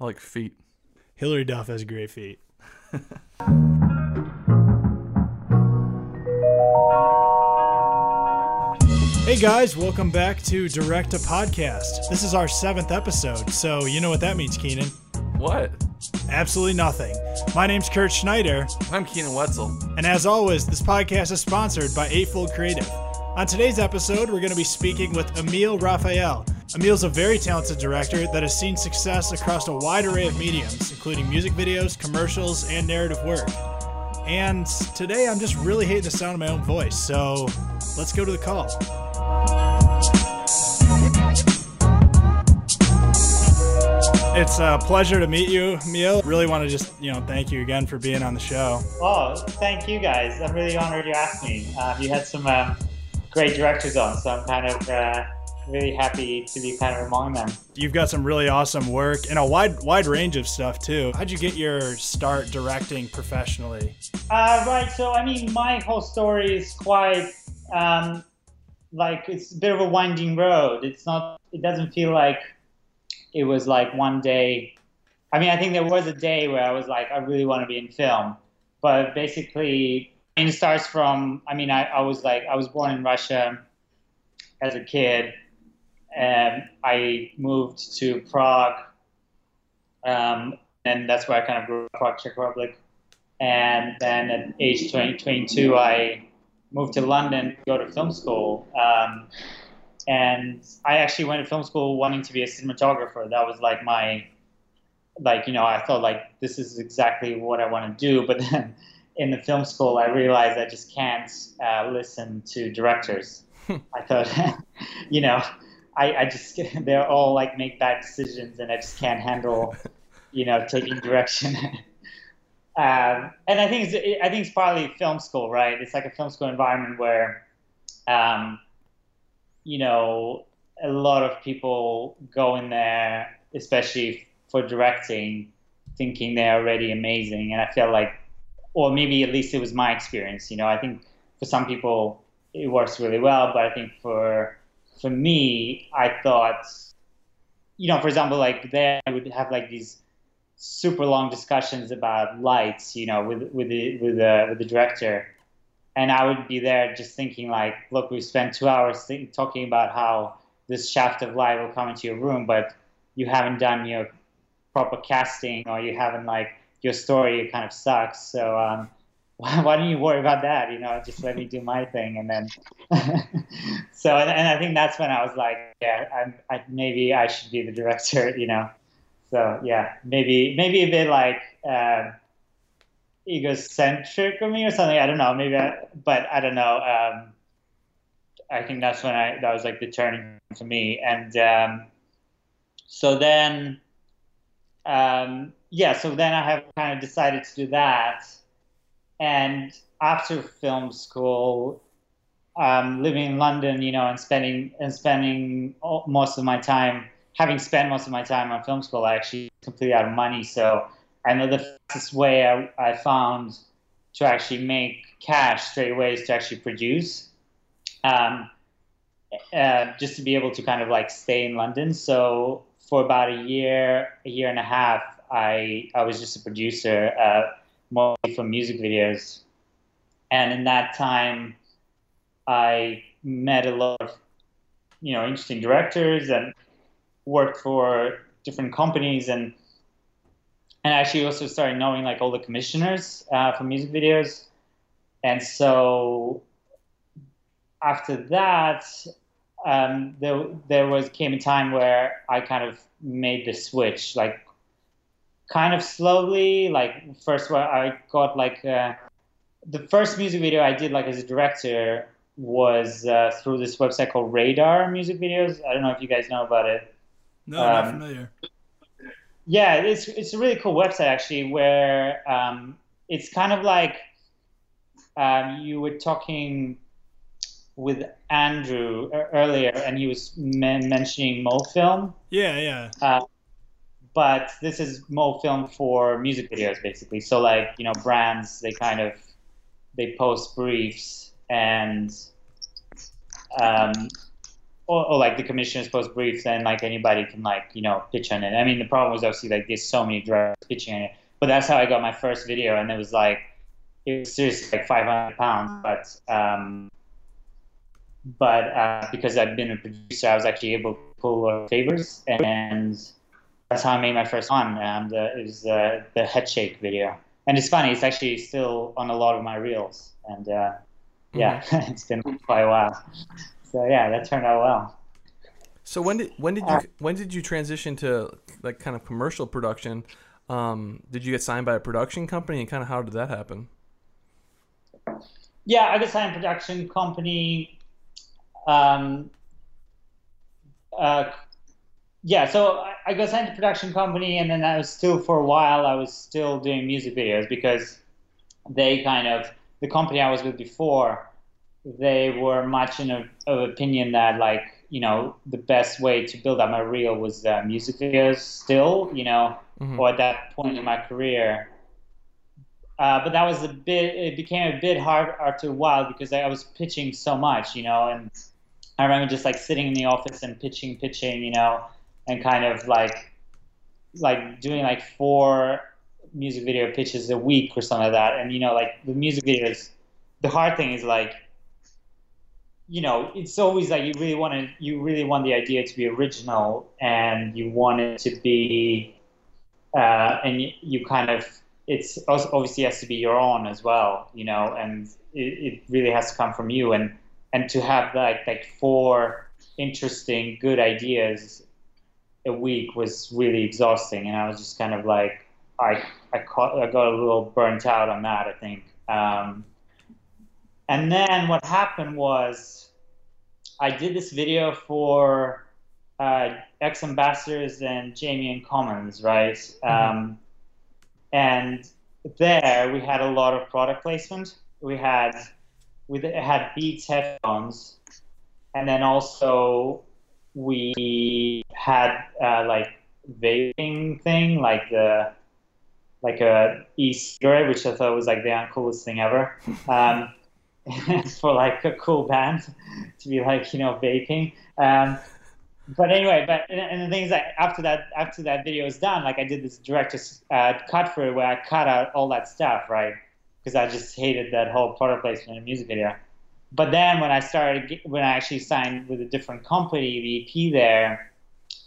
I like feet. Hilary Duff has great feet. Hey guys, welcome back to Direct a Podcast. This is our seventh episode, so you know what that means, Keenan. What? Absolutely nothing. My name's Kurt Schneider, I'm Keenan Wetzel. and as always, this podcast is sponsored by Eightfold Creative. On today's episode, we're going to be speaking with Emil Raphael. Emil's a very talented director that has seen success across a wide array of mediums, including music videos, commercials, and narrative work. And today, I'm just really hating the sound of my own voice, so let's go to the call. It's a pleasure to meet you, Emil. Really want to just, you know, thank you again for being on the show. Oh, thank you guys. I'm really honored you asked me. Um, you had some um, great directors on, so I'm kind of uh, really happy to be kind of among them. You've got some really awesome work and a wide wide range of stuff too. How'd you get your start directing professionally? Uh, right. So, I mean, my whole story is quite um, like it's a bit of a winding road. It's not. It doesn't feel like it was like one day. I mean, I think there was a day where I was like, I really want to be in film, but basically, And it starts from. I mean, I, I was like, I was born in Russia as a kid, and I moved to Prague, um, and that's where I kind of grew up, Prague, Czech Republic. And then at age 20, 22, I moved to London to go to film school. Um, and I actually went to film school wanting to be a cinematographer. That was like my, like, you know, I thought like this is exactly what I want to do. But then in the film school, I realized I just can't uh, listen to directors. I thought, you know, I, I just, they're all like make bad decisions and I just can't handle, you know, taking direction. Um, and I think it's I think it's partly film school, right? It's like a film school environment where, um, you know, a lot of people go in there, especially for directing, thinking they're already amazing, and I feel like, or maybe at least it was my experience. You know, I think for some people it works really well, but I think for for me, I thought, you know, for example, like there I would have like these super long discussions about lights, you know, with with the with the with the director, and I would be there just thinking like, look, we spent two hours think, talking about how this shaft of light will come into your room, but you haven't done your proper casting or you haven't like your story kind of sucks. So um, why, why don't you worry about that? You know, just let me do my thing, and then so and, and I think that's when I was like, yeah, I'm, I, maybe I should be the director, you know. So yeah, maybe maybe a bit like uh, egocentric of me or something. I don't know. Maybe, I, but I don't know. Um, I think that's when I that was like the turning for me. And um, so then, um, yeah. So then I have kind of decided to do that. And after film school, um, living in London, you know, and spending and spending most of my time having spent most of my time on film school, I actually completely out of money. So I know the fastest way I, I found to actually make cash straight away is to actually produce, um, uh, just to be able to kind of like stay in London. So for about a year, a year and a half, I I was just a producer, uh, mostly for music videos, and in that time, I met a lot of you know interesting directors and worked for different companies and and actually also started knowing like all the commissioners uh, for music videos. And so after that um, there, there was came a time where i kind of made the switch like kind of slowly like first where i got like uh, the first music video i did like as a director was uh, through this website called radar music videos i don't know if you guys know about it No, not Um, familiar. yeah, it's it's a really cool website actually, where um, it's kind of like um, you were talking with Andrew earlier, and he was men- mentioning MoFilm, Yeah, yeah. uh, but this is MoFilm for music videos, basically. So like you know, brands they kind of they post briefs and um, or, or like the commissioners post briefs and like anybody can like you know pitch on it. I mean the problem was obviously like there's so many directors pitching on it, but that's how I got my first video, and it was like it was seriously like 500 pounds, but um, but uh, because I've been a producer, I was actually able to pull favors, and that's how I made my first one. Um, the, it was uh, the head shake video, and it's funny. It's actually still on a lot of my reels, and uh, yeah, mm-hmm. it's been quite a while. So yeah, that turned out well. So when did when did you when did you transition to like kind of commercial production? Um, did you get signed by a production company, and kind of how did that happen? Yeah, I got signed production company. Um, uh, yeah, so I, I got signed to production company, and then I was still for a while. I was still doing music videos because they kind of the company I was with before, they were much in a, of opinion that like you know the best way to build up my reel was uh, music videos still, you know, mm-hmm. or at that point in my career. Uh, but that was a bit. It became a bit hard after a while because I was pitching so much, you know, and I remember just like sitting in the office and pitching, pitching, you know, and kind of like like doing like four music video pitches a week or something like that. And you know, like the music videos, the hard thing is like, you know, it's always like you really want to, you really want the idea to be original, and you want it to be, uh, and you, you kind of, it's obviously has to be your own as well, you know, and it, it really has to come from you, and and to have like like four interesting, good ideas a week was really exhausting, and I was just kind of like, I I, caught, I got a little burnt out on that, I think. Um, and then what happened was I did this video for uh, X Ambassadors and Jamie N Commons, right? Mm-hmm. Um, and there we had a lot of product placement. We had we had Beats headphones, and then also we had uh, like vaping thing, like the like a e-cigarette, which I thought was like the uncoolest thing ever. Um, for like a cool band to be like you know vaping. Um, but anyway, but and the thing is that after that after that video was done, like I did this director's uh, cut for it where I cut out all that stuff, right? Because I just hated that whole product placement in a music video. But then when I started, when I actually signed with a different company, the EP there,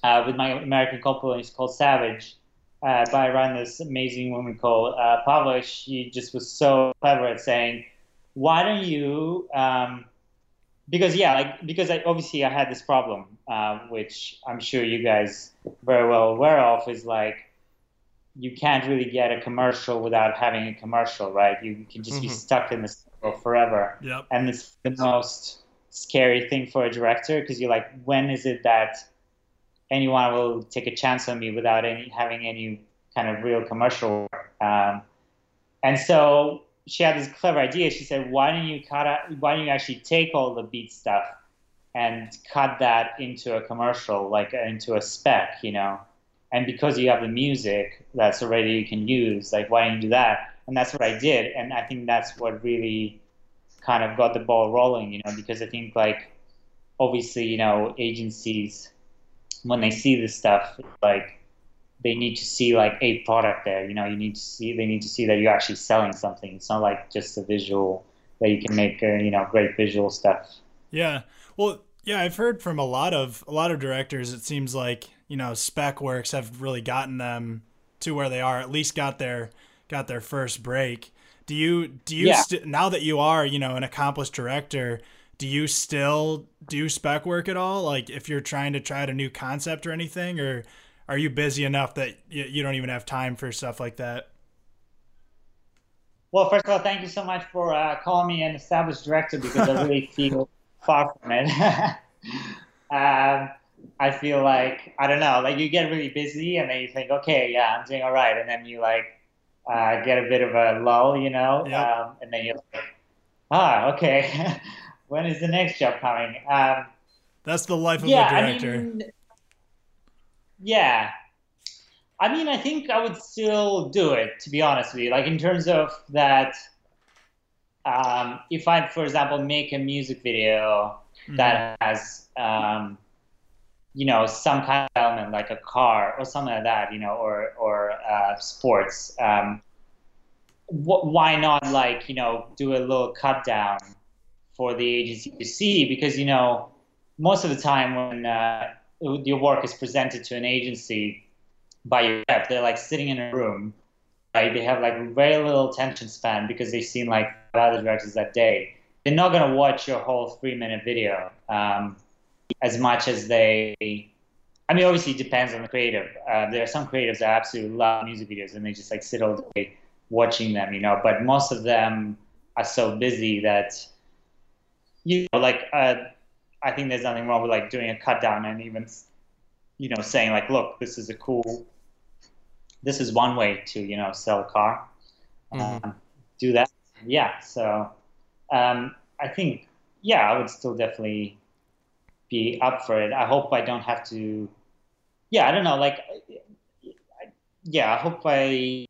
uh, with my American company, it's called Savage uh, by run this amazing woman called uh, Pavla. She just was so clever at saying, "Why don't you?" Um, because yeah, like because I, obviously I had this problem, uh, which I'm sure you guys very well aware of, is like you can't really get a commercial without having a commercial, right? You can just mm-hmm. be stuck in this forever. Yep. And it's the most scary thing for a director because you're like, when is it that anyone will take a chance on me without any having any kind of real commercial. Um, and so she had this clever idea. She said, "Why don't you cut out? Why don't you actually take all the beat stuff and cut that into a commercial, like uh, into a spec, you know? And because you have the music that's already you can use, like why don't you do that?" And that's what I did, and I think that's what really kind of got the ball rolling, you know, because I think like obviously, you know, agencies when they see this stuff, like they need to see like a product there. You know, you need to see they need to see that you're actually selling something. It's not like just a visual that you can make. Uh, you know, great visual stuff. Yeah. Well, yeah, I've heard from a lot of a lot of directors. It seems like you know spec works have really gotten them to where they are. At least got their got their first break. Do you do you yeah. st- now that you are you know an accomplished director? do you still do spec work at all? Like if you're trying to try out a new concept or anything, or are you busy enough that you, you don't even have time for stuff like that? Well, first of all, thank you so much for uh, calling me an established director because I really feel far from it. um, I feel like I don't know, like you get really busy and then you think, okay, yeah, I'm doing all right, and then you like uh, get a bit of a lull, you know, yep. um, and then you're like, ah, okay, when is the next job coming? Um, That's the life of yeah, a director. I mean, yeah. I mean, I think I would still do it, to be honest with you. Like, in terms of that, um, if I, for example, make a music video mm-hmm. that has, um, you know, some kind of element like a car or something like that, you know, or or uh, sports. Um, wh- why not, like, you know, do a little cut down for the agency to see? Because you know, most of the time when uh, your work is presented to an agency by your rep, they're like sitting in a room right? They have like very little attention span because they've seen like other directors that day. They're not gonna watch your whole three minute video um, as much as they. I mean, obviously, it depends on the creative. Uh, there are some creatives that absolutely love music videos and they just like sit all day watching them, you know. But most of them are so busy that you know, like uh, I think there's nothing wrong with like doing a cut down and even you know saying like, look, this is a cool this is one way to you know sell a car. Mm-hmm. Um, do that, yeah. So um, I think yeah, I would still definitely be up for it. I hope I don't have to. Yeah, I don't know. Like, yeah, I hope I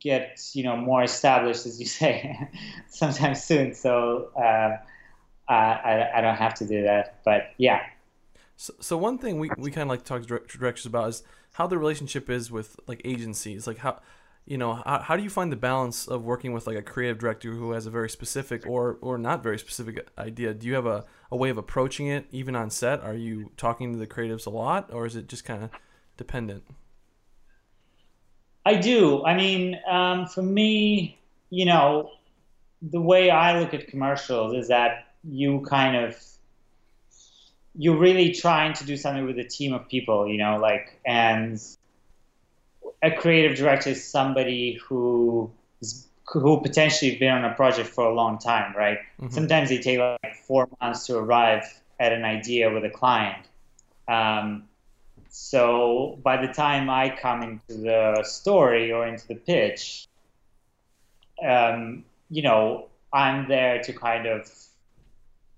get you know more established, as you say, sometime soon. So uh, I I don't have to do that. But yeah. So, so one thing we, we kind of like to talk to directors about is how the relationship is with like agencies like how you know how, how do you find the balance of working with like a creative director who has a very specific or or not very specific idea? Do you have a, a way of approaching it even on set? Are you talking to the creatives a lot or is it just kind of dependent? I do. I mean um, for me you know the way i look at commercials is that you kind of you're really trying to do something with a team of people, you know, like, and a creative director is somebody who who potentially been on a project for a long time, right? Mm-hmm. Sometimes they take like four months to arrive at an idea with a client. Um, so by the time I come into the story or into the pitch, um, you know, I'm there to kind of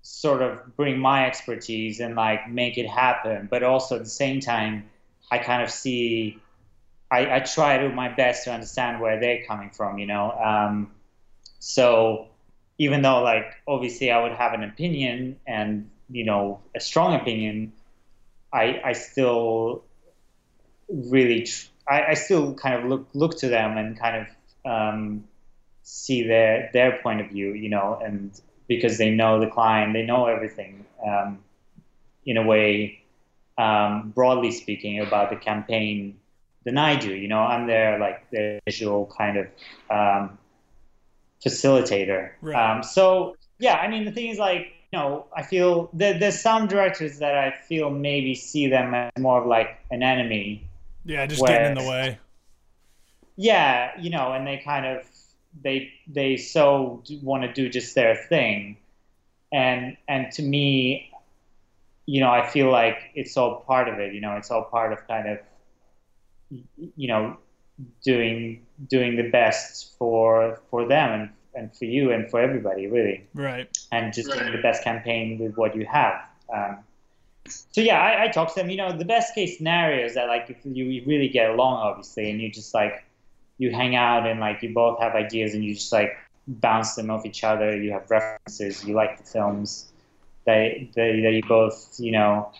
sort of bring my expertise and like make it happen but also at the same time i kind of see i, I try to do my best to understand where they're coming from you know? Um, so even though like obviously i would have an opinion and you know a strong opinion i i still really tr- I, I still kind of look look to them and kind of um, see their their point of view you know? And because they know the client, they know everything um, in a way, um, broadly speaking, about the campaign than I do. You know, I'm there like the visual kind of um, facilitator. Right. Um, so yeah, I mean, the thing is like, you know, I feel there's some directors that I feel maybe see them as more of like an enemy. Yeah, just where, getting in the way. Yeah, you know, and they kind of they they so want to do just their thing, and and to me, you know, I feel like it's all part of it. You know, it's all part of kind of, you know, doing doing the best for for them and and for you and for everybody really. Right. And just right. doing the best campaign with what you have. Um, so yeah, I, I talk to them. You know, the best case scenario is that like if you really get along, obviously, and you just like you hang out and like you both have ideas and you just like bounce them off each other. You have references. You like the films that that, that you both you know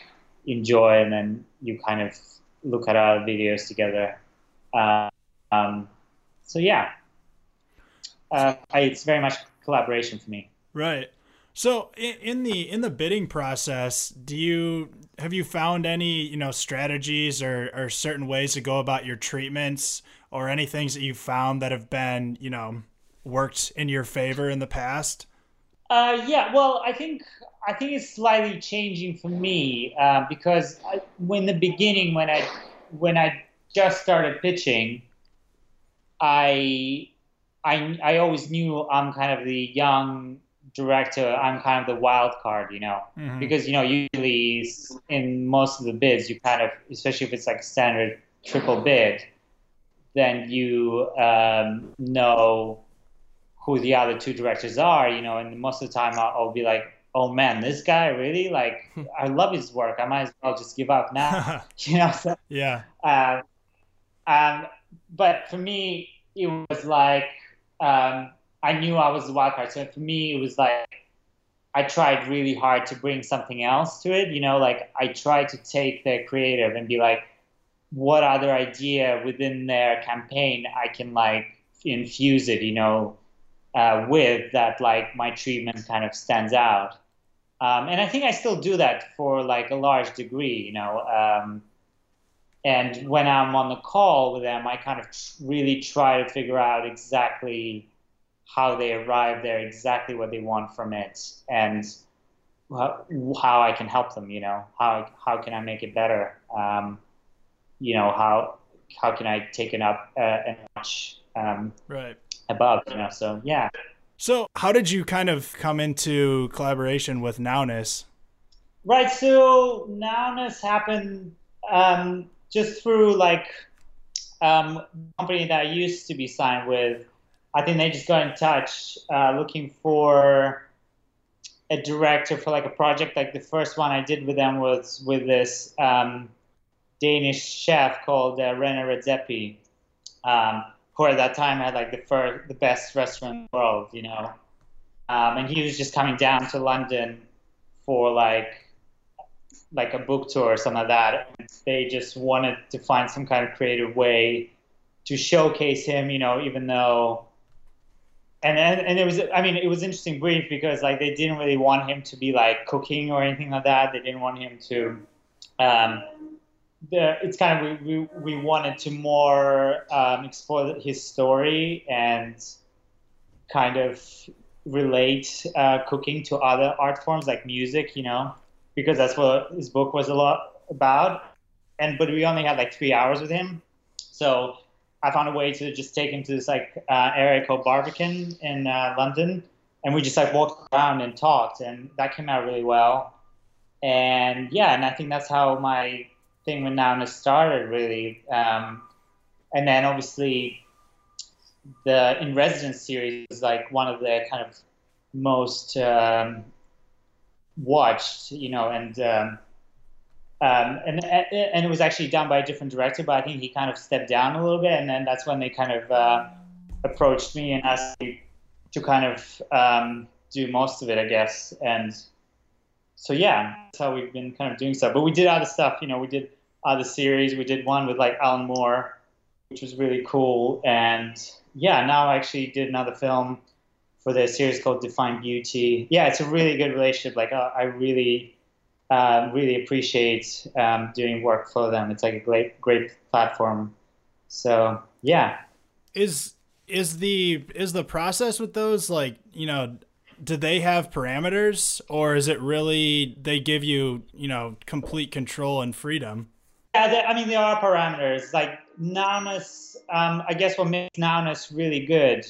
enjoy, and then you kind of look at our videos together. Uh, um, so yeah, uh, I, it's very much collaboration for me. Right. So in the in the bidding process, do you have you found any you know strategies or, or certain ways to go about your treatments or any things that you've found that have been, you know, worked in your favor in the past? Uh, yeah, well, I think I think it's slightly changing for me uh, because I, when the beginning, when I when I just started pitching, I I I always knew I'm kind of the young director. I'm kind of the wild card, you know, mm-hmm. because you know usually in most of the bids, you kind of, especially if it's like standard triple bid, then you um, know who the other two directors are, you know, and most of the time I'll, I'll be like, oh man, this guy really like, I love his work. I might as well just give up now, you know? So, yeah. Um, um, but for me, it was like, um, I knew I was the wild card. So for me, it was like I tried really hard to bring something else to it. You know, like I tried to take their creative and be like, what other idea within their campaign I can like infuse it, you know, uh, with that like my treatment kind of stands out. Um, and I think I still do that for like a large degree, you know. Um, and when I'm on the call with them, I kind of really try to figure out exactly how they arrive there, exactly what they want from it, and how I can help them. You know, how how can I make it better? Um, you know, how how can I take it up uh, a notch um, right above? You know, so yeah. So, how did you kind of come into collaboration with Nowness? Right. So Nowness happened um, just through like um, company that I used to be signed with. I think they just got in touch uh, looking for a director for like a project. Like the first one I did with them was with this um, Danish chef called uh, Rene Redzepi, um, who at that time had like the first, the best restaurant in the world, you know. Um, and he was just coming down to London for like like a book tour or something like that. And they just wanted to find some kind of creative way to showcase him, you know, even though. And, and, and it was I mean it was interesting brief because like they didn't really want him to be like cooking or anything like that. They didn't want him to um, the, it's kind of we, we, we wanted to more um, explore his story and kind of relate uh, cooking to other art forms like music, you know, because that's what his book was a lot about. And but we only had like three hours with him, so I found a way to just take him to this like uh, area called Barbican in uh, London, and we just like walked around and talked, and that came out really well. And yeah, and I think that's how my thing with Nowness started really. Um, and then obviously the in residence series is like one of the kind of most um, watched, you know, and um, um, and and it was actually done by a different director, but I think he kind of stepped down a little bit, and then that's when they kind of uh, approached me and asked me to kind of um, do most of it, I guess, and so yeah, that's how we've been kind of doing stuff. But we did other stuff, you know, we did other series. We did one with like Alan Moore, which was really cool. And yeah, now I actually did another film for the series called Define Beauty. Yeah, it's a really good relationship. Like uh, I really, uh, really appreciate um, doing work for them. It's like a great, great platform. So yeah. Is is the is the process with those like you know do they have parameters or is it really they give you you know complete control and freedom yeah, I mean, there are parameters. Like nowness, um, I guess what makes nowness really good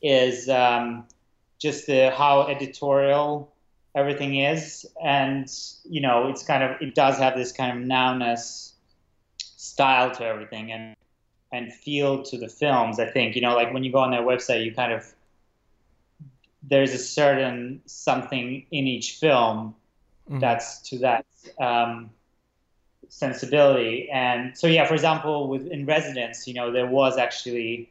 is um, just the how editorial everything is, and you know, it's kind of it does have this kind of nowness style to everything, and and feel to the films. I think you know, like when you go on their website, you kind of there's a certain something in each film mm. that's to that. Um, sensibility. And so, yeah, for example, with in residence, you know, there was actually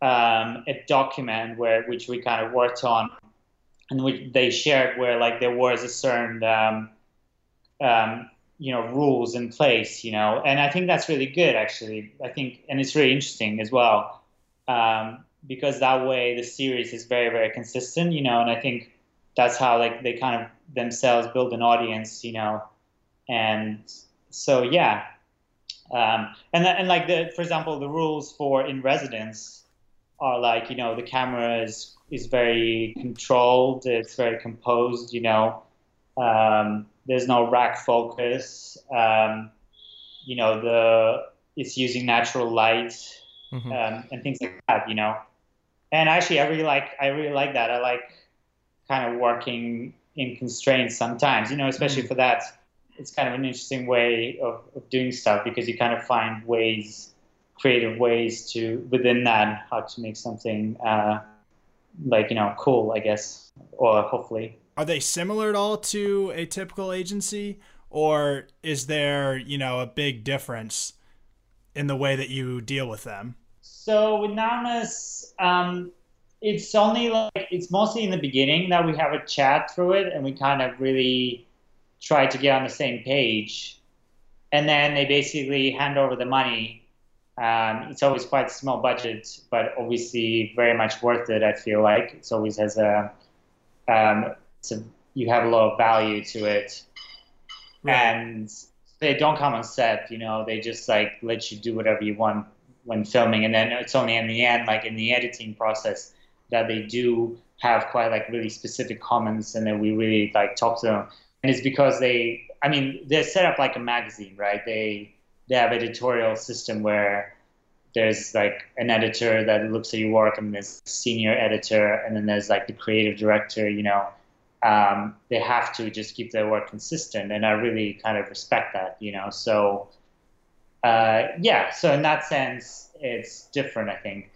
um, a document where which we kind of worked on, and which they shared where like there was a certain um, um, you know rules in place, you know, and I think that's really good actually. I think, and it's really interesting as well. Um, because that way the series is very very consistent you know and i think that's how like they kind of themselves build an audience you know and so yeah, um, and and like the for example the rules for in residence are like you know the camera is is very controlled, it's very composed, you know. Um, there's no rack focus. Um, you know the it's using natural light mm-hmm. um, and things like that. You know, and actually I really like I really like that. I like kind of working in constraints sometimes. You know, especially mm-hmm. for that it's kind of an interesting way of, of doing stuff because you kind of find ways, creative ways to within that how to make something uh, like you know cool, I guess, or hopefully. Are they similar at all to a typical agency, or is there you know a big difference in the way that you deal with them? So with Nowness, um, it's only like it's mostly in the beginning that we have a chat through it and we kind of really try to get on the same page. And then they basically hand over the money. Um, it's always quite a small budget but obviously very much worth it i feel like. It's always has a, um, a you have a lot of value to it. Right. and they don't come on set you know they just like let you do whatever you want when filming and then it's only in the end like in the editing process that they do have quite like really specific comments and then we really like talk to them. And it's because they i mean they're set up like a magazine right? They they have editorial system where there's like an editor that looks at your work and there's senior editor and then there's like the creative director you know? Um, they have to just keep their work consistent and i really kind of respect that you know? So uh, yeah so in that sense it's different i think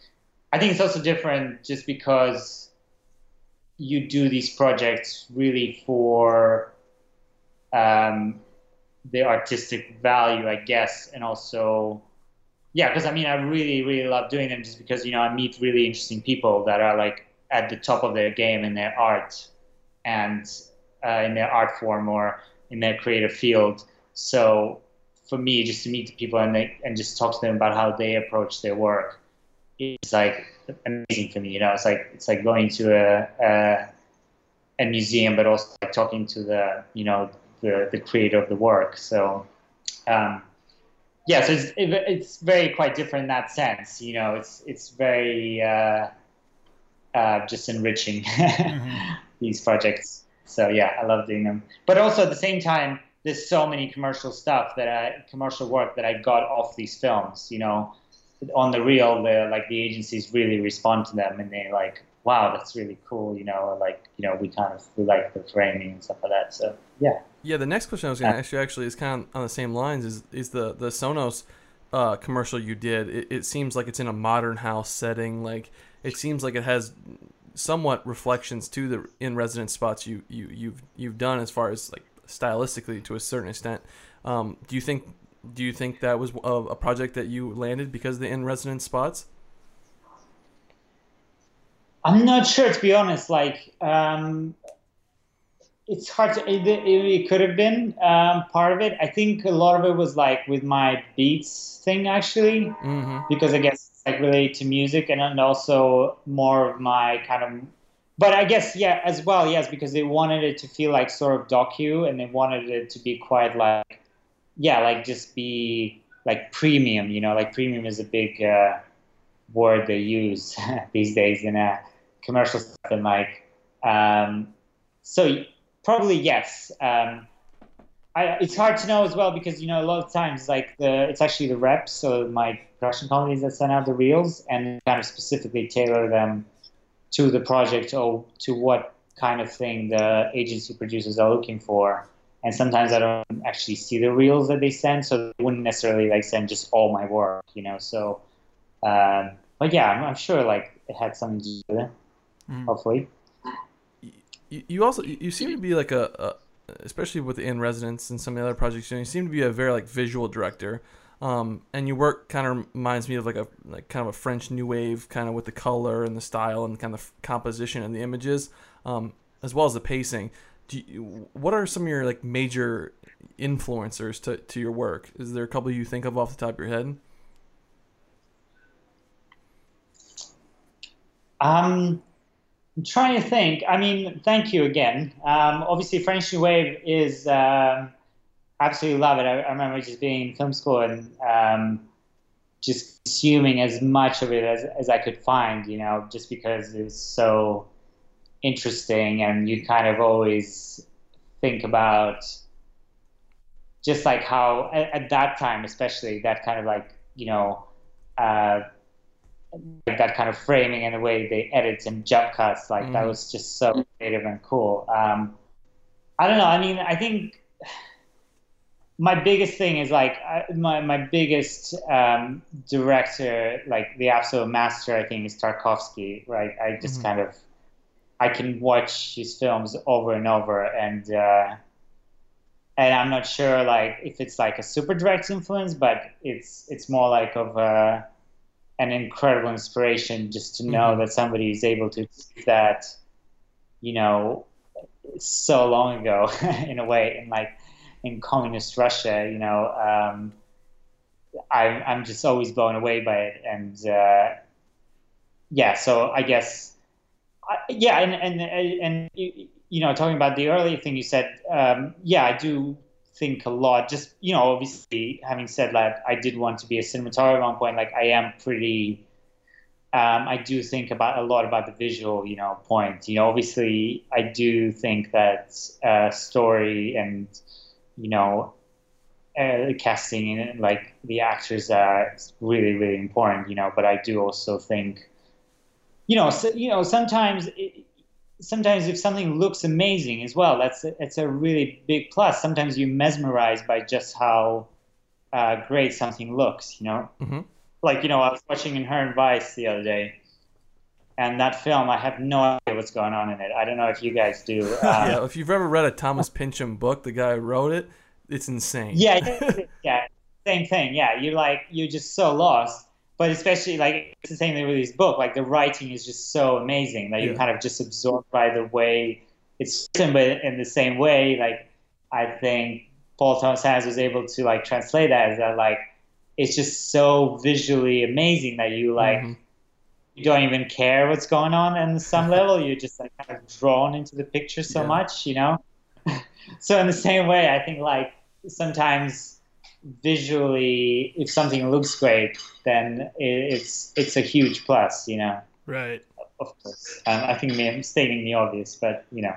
I think it's also different just because you do these projects really for um, the artistic value, I guess, and also, yeah, because I mean, I really, really love doing them just because you know I meet really interesting people that are like at the top of their game in their art and uh, in their art form or in their creative field. So for me, just to meet the people and they, and just talk to them about how they approach their work it's like amazing for me. You know, it's like it's like going to a, a, a museum, but also like talking to the you know the the creator of the work. So. Um, yeah, so it's, it, it's very quite different in that sense. You know, it's it's very uh, uh, just enriching mm-hmm. these projects. So yeah, I love doing them. But also at the same time, there's so many commercial stuff that I commercial work that I got off these films. You know, on the reel, the like the agencies really respond to them and they're like, wow, that's really cool, you know, like you know, we kind of we like the framing and stuff like that. So yeah. Yeah, the next question I was going to ask you actually is kind of on the same lines. Is is the the Sonos uh, commercial you did? It, it seems like it's in a modern house setting. Like it seems like it has somewhat reflections to the in residence spots you you you've you've done as far as like stylistically to a certain extent. Um, do you think do you think that was a, a project that you landed because of the in residence spots? I'm not sure to be honest. Like, um, it's hard to. It, it could have been um, part of it. I think a lot of it was like with my beats thing actually, mm-hmm. because I guess it's like related to music and, and also more of my kind of. But I guess yeah, as well, yes, because they wanted it to feel like sort of docu, and they wanted it to be quite like yeah, like just be like premium. You know, like premium is a big uh, word they use these days in a commercial stuff. And like, um, so probably yes. Um, I, it's hard to know as well because you know a lot of times like the it's actually the reps, so my production companies that send out the reels and kind of specifically tailor them to the project or to what kind of thing the agency producers are looking for and sometimes I don't actually see the reels that they send, so they wouldn't necessarily like send just all my work, you know. So, um, but yeah, I'm, I'm, sure like it had something to do with it. Mm. Hopefully. You, also you seem to be like a, a especially with in residence and some of the other projects you, know, you seem to be a very like visual director. Um, and your work kind of reminds me of like a like kind of a French new wave kind of with the color and the style and kind of composition and the images, um, as well as the pacing you, what are some of your like major influencers to, to your work? Is there a couple you think of off the top of your head? Um, I'm trying to think. I mean, thank you again. Um, obviously, French New Wave is um, absolutely love it. I, I, remember just being in film school and um, just consuming as much of it as, as I could find. You know, just because it was so interesting and you kind of always think about just like how at, at that time especially that kind of like you know uh, like that kind of framing and the way they edit and jump cuts like mm. that was just so creative and cool um, i don't know i mean i think my biggest thing is like my, my biggest um, director like the absolute master i think is tarkovsky right i just mm. kind of I can watch his films over and over, and uh, and I'm not sure like if it's like a super direct influence, but it's it's more like of a an incredible inspiration just to know Mhm. that somebody is able to achieve that, you know, so long ago in a way, and like in communist Russia, you know, um, I, I'm just always blown away by it, and uh, yeah, so I guess, I, yeah, and and and you, you know, talking about the earlier thing you said, um, yeah, I do think a lot. Just you know, obviously, having said that, I did want to be a cinematographer at one point. Like, I am pretty. Um, I do think about a lot about the visual, you know, point. You know, obviously, I do think that uh, story and you know, uh, casting and like the actors are really, really important. You know, but I do also think, you know, so, you know, sometimes. It, sometimes if something looks amazing as well, that's a, it's a really big plus. Sometimes you're mesmerized by just how uh, great something looks. You know, Mhm. like you know, I was watching Inherent Vice the other day, and that film, I have no idea what's going on in it. I don't know if you guys do. Um, yeah, if you've ever read a Thomas Pynchon book, the guy who wrote it, it's insane. yeah, yeah, yeah, same thing. Yeah, you're like you're just so lost. But especially like it's the same thing with this book. Like the writing is just so amazing that you're Yeah. kind of just absorbed by the way it's written. But in the same way, like I think Paul Thomas Hands was able to like translate that as that like it's just so visually amazing that you like Mhm. You don't even care what's going on on some level. You're just like kind of drawn into the picture so Yeah. much, you know. so in the same way, I think like sometimes visually, if something looks great, then it's it's a huge plus, you know. Right. Of course, um, I think I'm stating the obvious, but you know,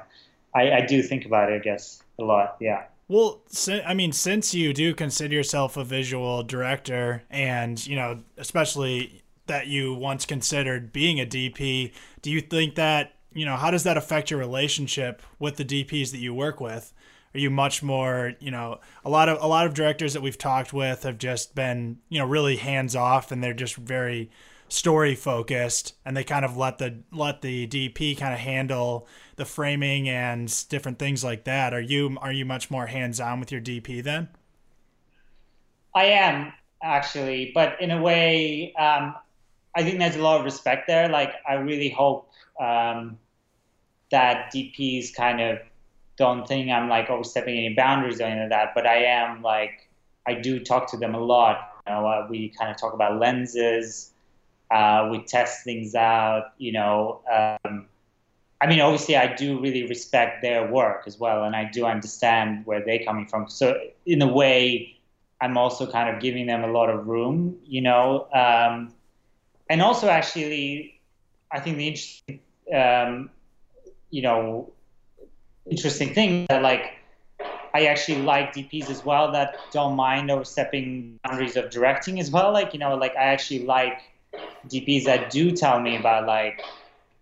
I, I do think about it, I guess, a lot. Yeah. Well, I mean, since you do consider yourself a visual director, and you know, especially that you once considered being a DP, do you think that you know how does that affect your relationship with the DPs that you work with? Are you much more, you know, a lot of a lot of directors that we've talked with have just been, you know, really hands off, and they're just very story focused, and they kind of let the let the DP kind of handle the framing and different things like that. Are you are you much more hands on with your DP then? I am actually, but in a way, um, I think there's a lot of respect there. Like, I really hope um, that DPs kind of don't think I'm like overstepping any boundaries or any of that. But I am like, I do talk to them a lot. You know, uh, we kind of talk about lenses. Uh, we test things out. You know, um, I mean, obviously, I do really respect their work as well, and I do understand where they're coming from. So, in a way, I'm also kind of giving them a lot of room, you know. Um, and also, actually, I think the interesting, um, you know, interesting thing that like I actually like DPs as well that don't mind overstepping boundaries of directing as well. Like you know, like I actually like DPs that do tell me about like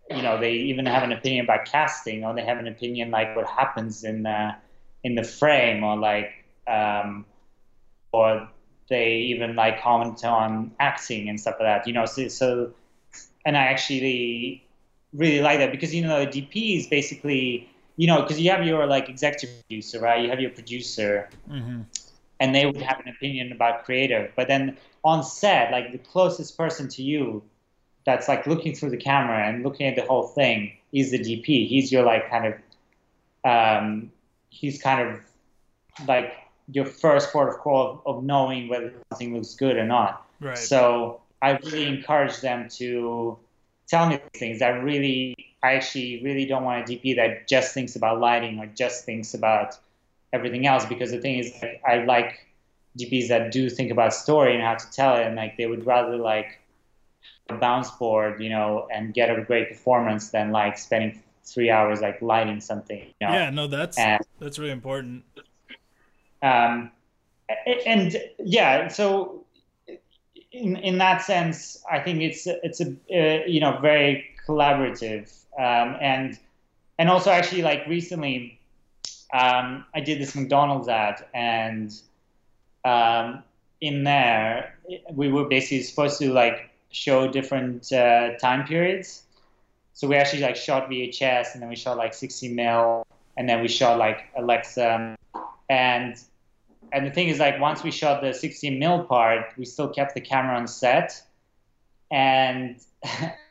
you know they even have an opinion about casting or they have an opinion like what happens in the in the frame or like um, or they even like comment on acting and stuff like that. You know, so, so and I actually really like that because you know the DP is basically you know because you have your like executive producer right you have your producer Mm-hmm. and they would have an opinion about creative but then on set like the closest person to you that's like looking through the camera and looking at the whole thing is the DP he's your like kind of um, he's kind of like your first port of call of, of knowing whether something looks good or not Right. so I really encourage them to tell me things. I really, I actually really don't want a DP that just thinks about lighting or just thinks about everything else. Because the thing is, like, I like DPs that do think about story and how to tell it, and like they would rather like a bounce board, you know, and get a great performance than like spending three hours like lighting something. You know? yeah. No, that's And that's really important. Um, and yeah, so in in that sense, I think it's it's a uh, you know very collaborative, um, and and also actually like recently, um, I did this McDonald's ad, and um, in there we were basically supposed to like show different uh, time periods. So we actually like shot VHS, and then we shot like 60 mil, and then we shot like Alexa, and and the thing is like once we shot the 16 mil part we still kept the camera on set. And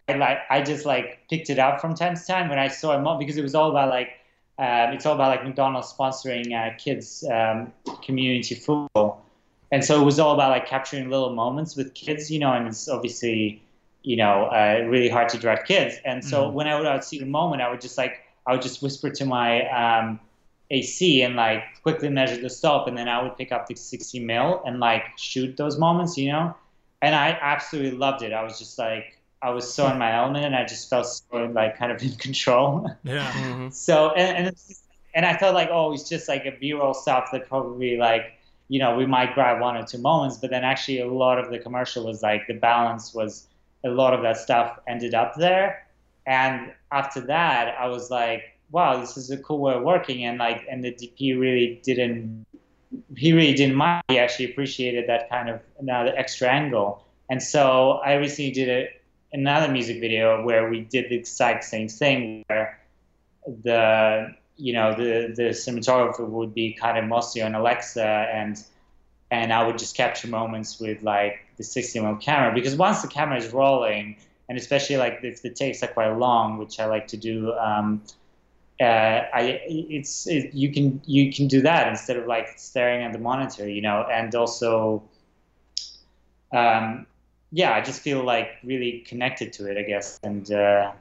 I like I just like picked it up from time to time when I saw it because it was all about like um, it's all about like McDonald's sponsoring uh, kids um, community football, and so it was all about like capturing little moments with kids, you know, and it's obviously you know uh, really hard to direct kids, and so mm-hmm. when I would, I would see a moment, I would just like I would just whisper to my um, AC and like quickly measure the stop, and then I would pick up the 60 mil and like shoot those moments, you know, and I absolutely loved it. I was just like I was so in my element and I just felt so like kind of in control. Yeah. Mm-hmm. So and and, and I felt like oh it's just like a B-roll stuff that probably like you know we might grab one or two moments, but then actually a lot of the commercial was like the balance was a lot of that stuff ended up there, and after that I was like wow this is a cool way of working. And like and the DP really didn't he really didn't mind. He actually appreciated that kind of another extra angle. And so I recently did it another music video where we did the exact same thing where the you know the the cinematographer would be kind of mostly on Alexa and and I would just capture moments with like the 60 mm camera. Because once the camera is rolling and especially like if the takes are quite long which I like to do um, uh, I it's it, you can you can do that instead of like staring at the monitor you know and also um, yeah, I just feel like really connected to it, I guess. And uh,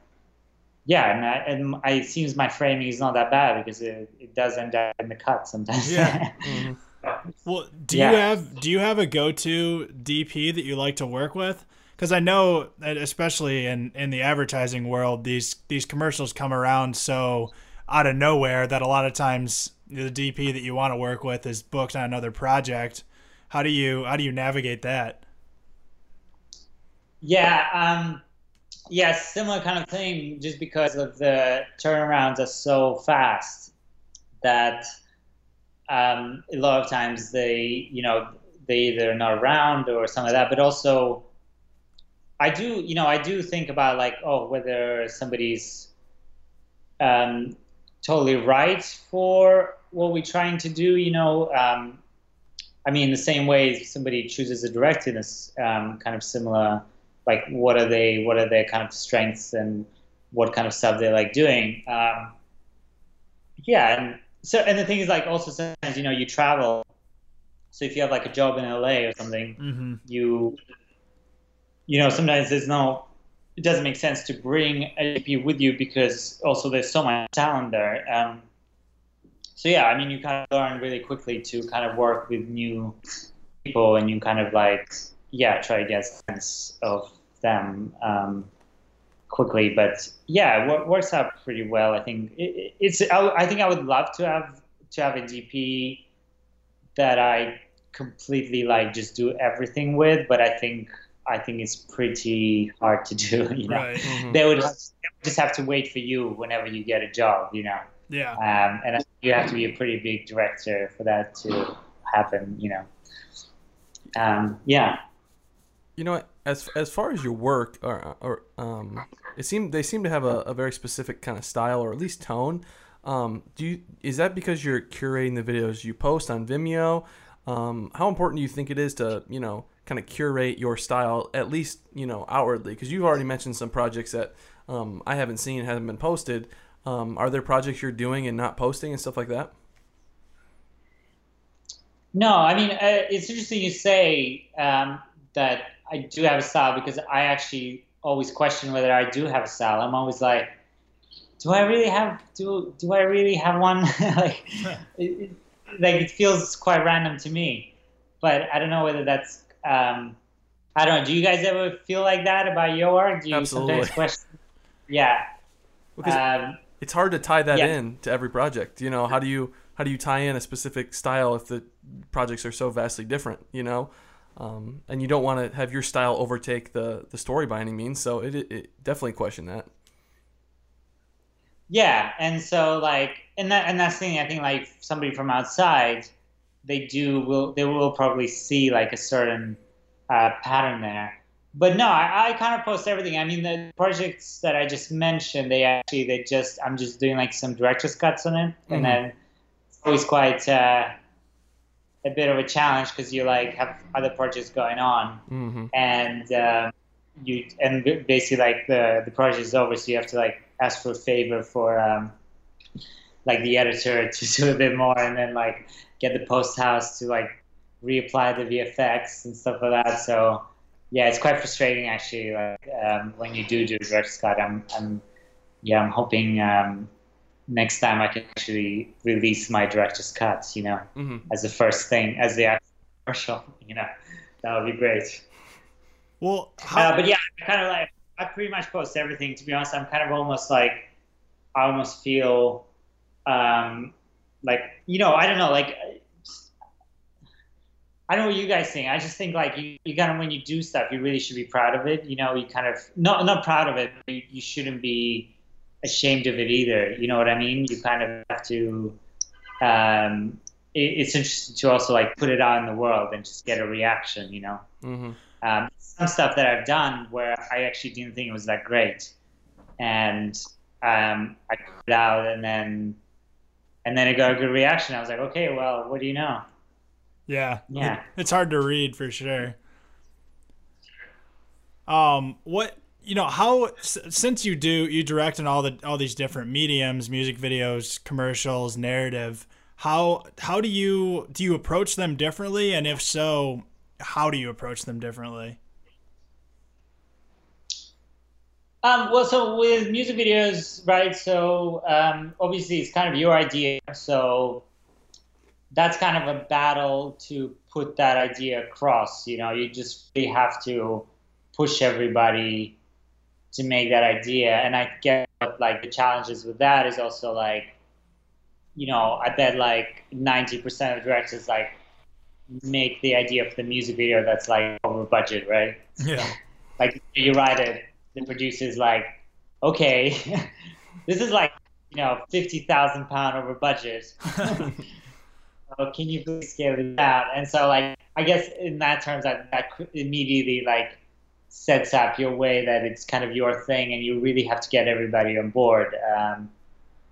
yeah, and, I, and I, it seems my framing is not that bad because it, it does end up in the cut sometimes. Yeah. mm-hmm. Well, do yeah. you have do you have a go to DP that you like to work with? Because I know that especially in in the advertising world, these these commercials come around so out of nowhere that a lot of times the DP that you want to work with is booked on another project. How do you how do you navigate that? Yeah, um, yeah, similar kind of thing. Just because of the turnarounds are so fast that um, a lot of times they, you know, they either not around or something like that. But also, I do, you know, I do think about like, oh, whether somebody's um, totally right for what we're trying to do. You know, um, I mean, the same way somebody chooses a director a um, kind of similar like what are they what are their kind of strengths and what kind of stuff they like doing um, yeah and so and the thing is like also sometimes you know you travel so if you have like a job in la or something mm-hmm. you you know sometimes there's no it doesn't make sense to bring a DP with you because also there's so much talent there um, so yeah i mean you kind of learn really quickly to kind of work with new people and you kind of like yeah, try to get sense of them um, quickly. But yeah, it works out pretty well. I think it, it's. I, I, think I would love to have to have a DP that I completely like just do everything with. But I think I think it's pretty hard to do. You know, right. mm-hmm. they, would have, they would just have to wait for you whenever you get a job. You know. Yeah. Um, and you have to be a pretty big director for that to happen. You know. Um, yeah you know, as as far as your work, or, or um, it seemed they seem to have a, a very specific kind of style, or at least tone. Um, do you is that because you're curating the videos you post on Vimeo? Um, how important do you think it is to you know kind of curate your style at least you know outwardly? Because you've already mentioned some projects that um, I haven't seen, haven't been posted. Um, are there projects you're doing and not posting and stuff like that? No, I mean uh, it's interesting you say um, that I do have a style because I actually always question whether I do have a style. I'm always like, do I really have do do I really have one? like, it, like it feels quite random to me, but I don't know whether that's. Um, I don't know. Do you guys ever feel like that about your work? Do you Absolutely. sometimes question? Yeah. Because um, it's hard to tie that yeah. in to every project. You know, how do you how do you tie in a specific style if the projects are so vastly different? You know. Um, and you don't want to have your style overtake the the story by any means. So it, it definitely question that. Yeah, and so like, and that and that's the thing. I think like somebody from outside, they do will they will probably see like a certain uh, pattern there. But no, I, I kind of post everything. I mean, the projects that I just mentioned, they actually they just I'm just doing like some director's cuts on it, mm-hmm. and then it's always quite. Uh, a bit of a challenge because you like have other projects going on, mm-hmm. and uh, you and basically like the the project is over, so you have to like ask for a favor for um, like the editor to do a bit more, and then like get the post house to like reapply the VFX and stuff like that. So yeah, it's quite frustrating actually. Like um, when you do do director's cut, I'm, I'm yeah, I'm hoping um, next time I can actually release my director's cut. You know, mm-hmm. as the first thing, as the actual commercial. You know, that would be great. Well, how- uh, but yeah, I kind of like I pretty much post everything. To be honest, I'm kind of almost like I almost feel um, like you know I don't know like I don't know what you guys think. I just think like you, you kind of when you do stuff, you really should be proud of it. You know, you kind of not not proud of it. You, you shouldn't be ashamed of it either. You know what I mean? You kind of have to. Um, it, it's interesting to also like put it out in the world and just get a reaction. You know. Mm-hmm. Um, some stuff that I've done where I actually didn't think it was that great, and um, I put it out and then and then it got a good reaction. I was like, okay, well, what do you know? Yeah. Yeah. It's hard to read for sure. Um, what you know how since you do you direct in all the all these different mediums, music videos, commercials, narrative. How how do you do you approach them differently, and if so, how do you approach them differently? Um, well, so with music videos, right? So um, obviously, it's kind of your idea. So that's kind of a battle to put that idea across. You know, you just really have to push everybody to make that idea. And I get like the challenges with that is also like, you know, I bet like 90% of directors like make the idea of the music video that's like over budget, right? Yeah. like you write it, the producer's like, okay, this is like, you know, 50,000 pound over budget. oh, can you please scale it down? And so, like, I guess in that terms, that, that immediately, like, sets up your way that it's kind of your thing and you really have to get everybody on board. Um,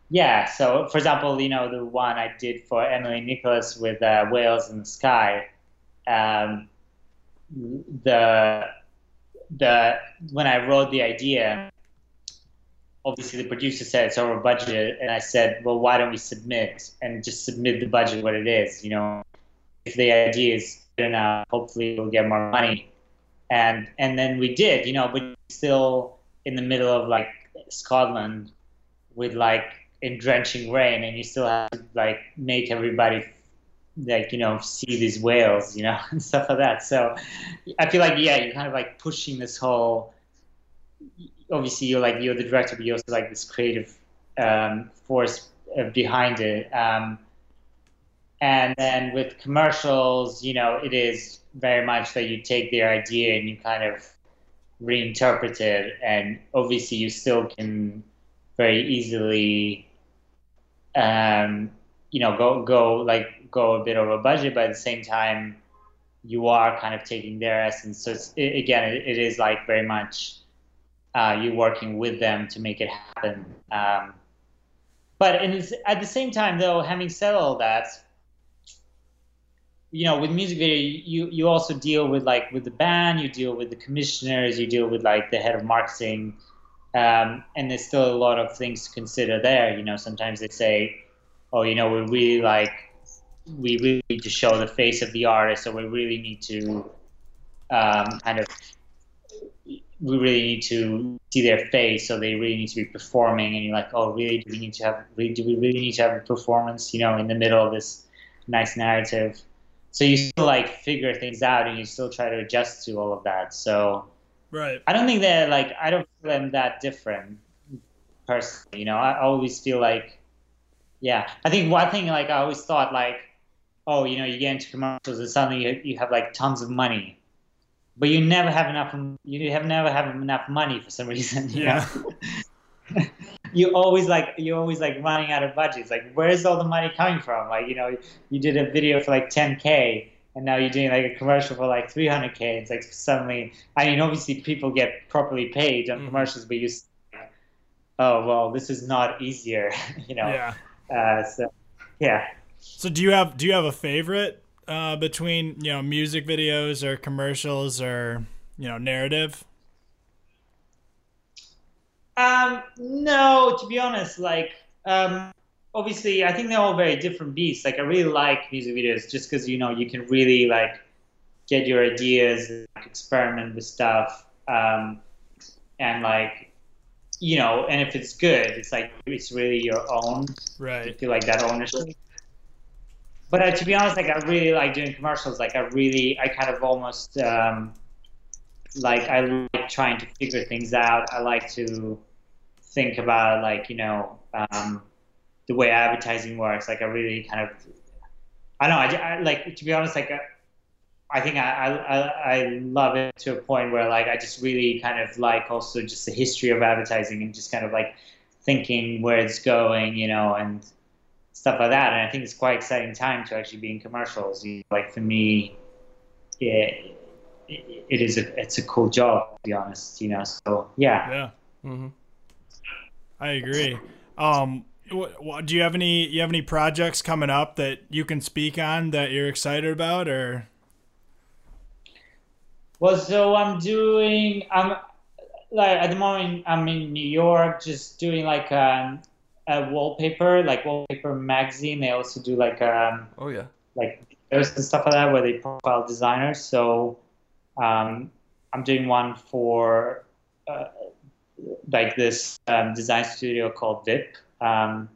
yeah, so for example, you know, the one I did for Emily Nicholas with uh, Whales in the Sky, um, the the when I wrote the idea, obviously the producer said it's over budget, and I said, well, why don't we submit and just submit the budget what it is? You know, if the idea is good enough, hopefully we'll get more money, and and then we did. You know, but still in the middle of like Scotland with like in drenching rain, and you still have to like make everybody like you know see these whales you know and stuff like that. So i feel like yeah you're kind of like pushing this whole obviously you're like you're the director but you're also like this creative um, force behind it. Um, and then with commercials you know it is very much that you take their idea and you kind of reinterpret it. And obviously you still can very easily um, you know go go like go a bit over budget but at the same time you are kind of taking their essence so it's, it, again it, it is like very much uh, you working with them to make it happen. Um, but at the same time though having said all that you know with music video you you also deal with like with the band you deal with the commissioners you deal with like the head of marketing um, and there's still a lot of things to consider there. You know sometimes they say oh, you know, we really like, we really need to show the face of the artist, so we really need to um, kind of, we really need to see their face, so they really need to be performing, and you're like, oh, really? Do we need to have, really, do we really need to have a performance, you know, in the middle of this nice narrative? So you still like figure things out, and you still try to adjust to all of that. So, right. I don't think they're like I don't feel them that different personally. You know, I always feel like yeah, I think one thing like I always thought like, oh, you know, you get into commercials and suddenly you, you have like tons of money, but you never have enough. You have never have enough money for some reason. yeah. you always like you always like running out of budgets. Like, where's all the money coming from? Like, you know, you did a video for like 10k, and now you're doing like a commercial for like 300k. It's like suddenly, I mean, obviously people get properly paid on mm-hmm. commercials, but you, oh well, this is not easier. you know. Yeah. Uh, so yeah. So do you have do you have a favorite uh, between you know music videos or commercials or you know narrative? Um, no, to be honest, like um, obviously, I think they're all very different beasts. Like I really like music videos just because you know you can really like get your ideas, like, experiment with stuff, um, and like you know, and if it's good, it's like it's really your own. You Right. feel like that ownership. But uh, to be honest, like I really like doing commercials. Like I really, I kind of almost um, like I like trying to figure things out. I like to think about like you know um, the way advertising works. Like I really kind of, I don't know. I, I like to be honest, like. I, I think I, I- I love it to a point where like I just really kind of like also just the history of advertising and just kind of like thinking where it's going, you know, and stuff like that. And I think it's quite exciting time to actually be in commercials. You know, like for me, it, it, it is a it's a cool job to be honest, you know. So yeah. Yeah. hmm I agree. Um, do you have any you have any projects coming up that you can speak on that you're excited about, or Well, so I'm doing I'm like at the moment I'm in New York, just doing like um, a wallpaper, like wallpaper magazine. They also do like um, Oh yeah. like videos and stuff like that where they profile designers. So um, I'm doing one for uh, like this um, design studio called VIP. Um,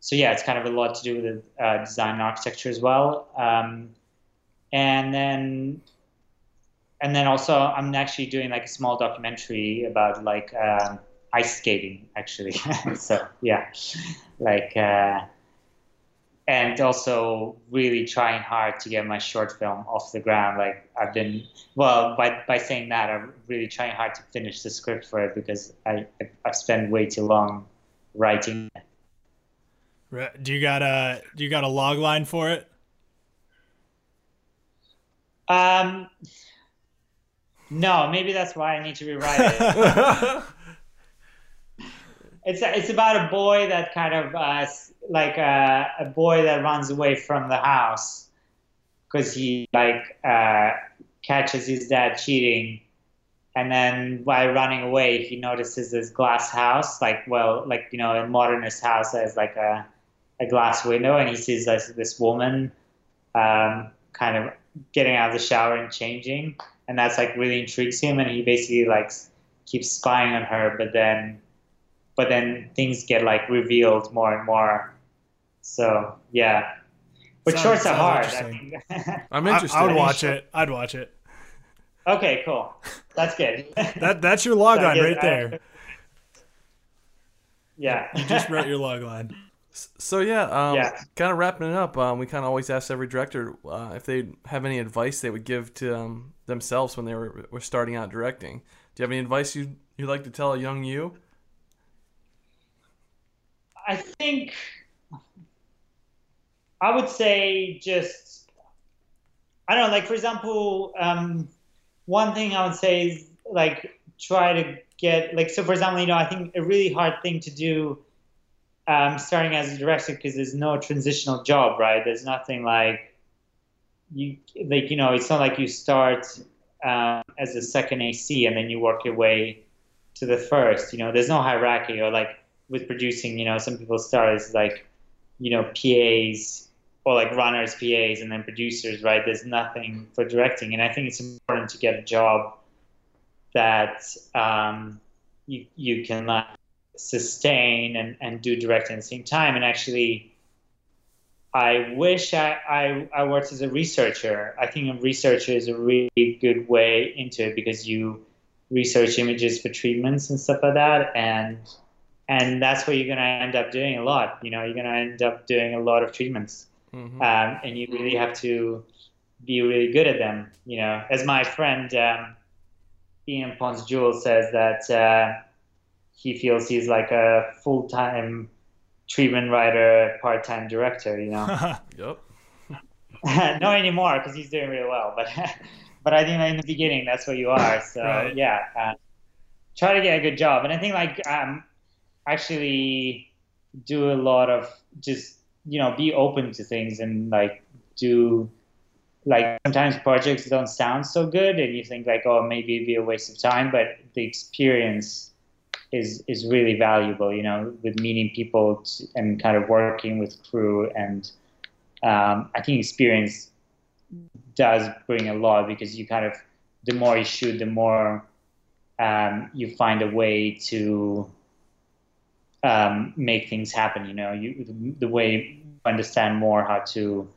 so yeah, it's kind of a lot to do with uh, design and architecture as well. Um, and then and then also I'm actually doing like a small documentary about like um, ice skating actually. so yeah, like. Uh, and also really trying hard to get my short film off the ground. Like I've been, well, by by saying that, I'm really trying hard to finish the script for it because I I've spent way too long writing. it. Do you got a do you got a log line for it? Um, no, maybe that's why I need to rewrite it. it's it's about a boy that kind of uh, like uh, a boy that runs away from the house because he like uh, catches his dad cheating, and then while running away, he notices this glass house, like well, like you know, a modernist house has like a a glass window, and he sees this this woman um, kind of getting out of the shower and changing, and that's like really intrigues him, and he basically like keeps spying on her, but then but then things get like revealed more and more. So yeah, but Sounds- shorts are sounds hard. I interesting. think. I'm I, interested. I would watch it. I'd watch it. okay, cool. That's good. That that's your log So line right I- there. yeah. You just wrote your log line. So yeah, um, Yeah. kind of wrapping it up. Um, we kind of always ask every director uh, if they have any advice they would give to um, themselves when they were, were starting out directing. Do you have any advice you you'd like to tell a young you? I think I would say just I don't know, like for example, um, one thing I would say is like try to get like so for example, you know, I think a really hard thing to do um, starting as a director because there's no transitional job, right? There's nothing like you like you know, it's not like you start um, as a second AC and then you work your way to the first. You know, there's no hierarchy or like with producing, you know, some people start as like, you know, PAs or like runners, PAs, and then producers, right? There's nothing for directing, and I think it's important to get a job that um, you you can like, sustain and, and do directing at the same time. And actually, I wish I, I I worked as a researcher. I think a researcher is a really good way into it because you research images for treatments and stuff like that, and and that's what you're going to end up doing a lot. You know, you're going to end up doing a lot of treatments, hmm um, and you really have to be really good at them. You know, as my friend um, Ian Pons Jewell says that uh, he feels he's like a full-time treatment writer, part-time director. You know, Yep. not anymore because he's doing really well, but but I think in the beginning that's what you are. So Right. yeah, uh, try to get a good job, and I think like um, actually do a lot of just you know be open to things and like do like sometimes projects don't sound so good and you think like oh maybe it'd be a waste of time but the experience is is really valuable. You know, with meeting people to, and kind of working with crew, and um, I think experience does bring a lot because you kind of the more you shoot, the more um, you find a way to um, make things happen. You know, you the, way you understand more how to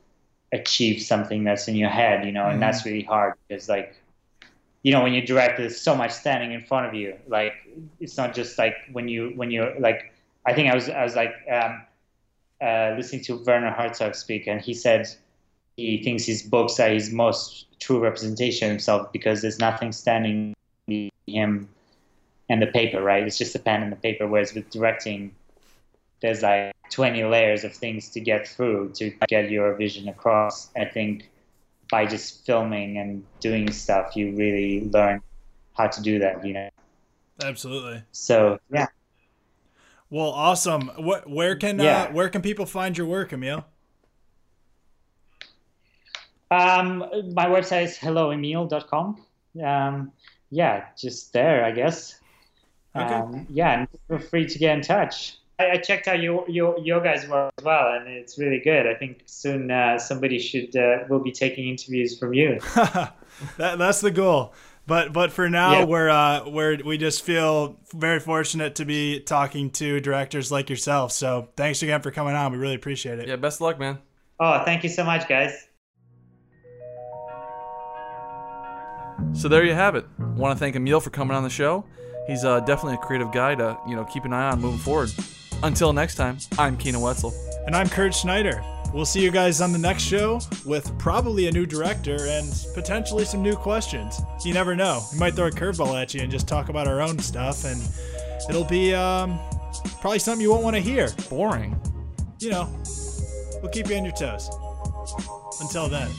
achieve something that's in your head. You know, and that's really hard because like you know when you direct there's so much standing in front of you like it's not just like when you when you're like i think i was i was like um, uh, listening to werner herzog speak and he said he thinks his books are his most true representation of himself because there's nothing standing him and the paper right it's just a pen and the paper whereas with directing there's like 20 layers of things to get through to get your vision across i think by just filming and doing stuff, you really learn how to do that, you know. Absolutely. So yeah. Well, awesome. What? Where can Yeah. uh, where can people find your work, Emil? Um, my website is helloemil.com. Um, yeah, just there, I guess. Okay. Um, yeah, and feel free to get in touch. I, I checked out your, your your guys' work as well, and it's really good. I think soon uh, somebody should uh, will be taking interviews from you. that that's the goal. But but for now, Yeah. we're uh, we're we just feel very fortunate to be talking to directors like yourself. So thanks again for coming on. We really appreciate it. Yeah, best of luck, man. Oh, thank you so much, guys. So there you have it. Want to thank Emil for coming on the show. He's uh, definitely a creative guy to you know keep an eye on moving forward. Until next time, I'm Keenan Wetzel. And I'm Kurt Schneider. We'll see you guys on the next show with probably a new director and potentially some new questions. You never know. We might throw a curveball at you and just talk about our own stuff, and it'll be um, probably something you won't want to hear. Boring. You know, we'll keep you on your toes. Until then.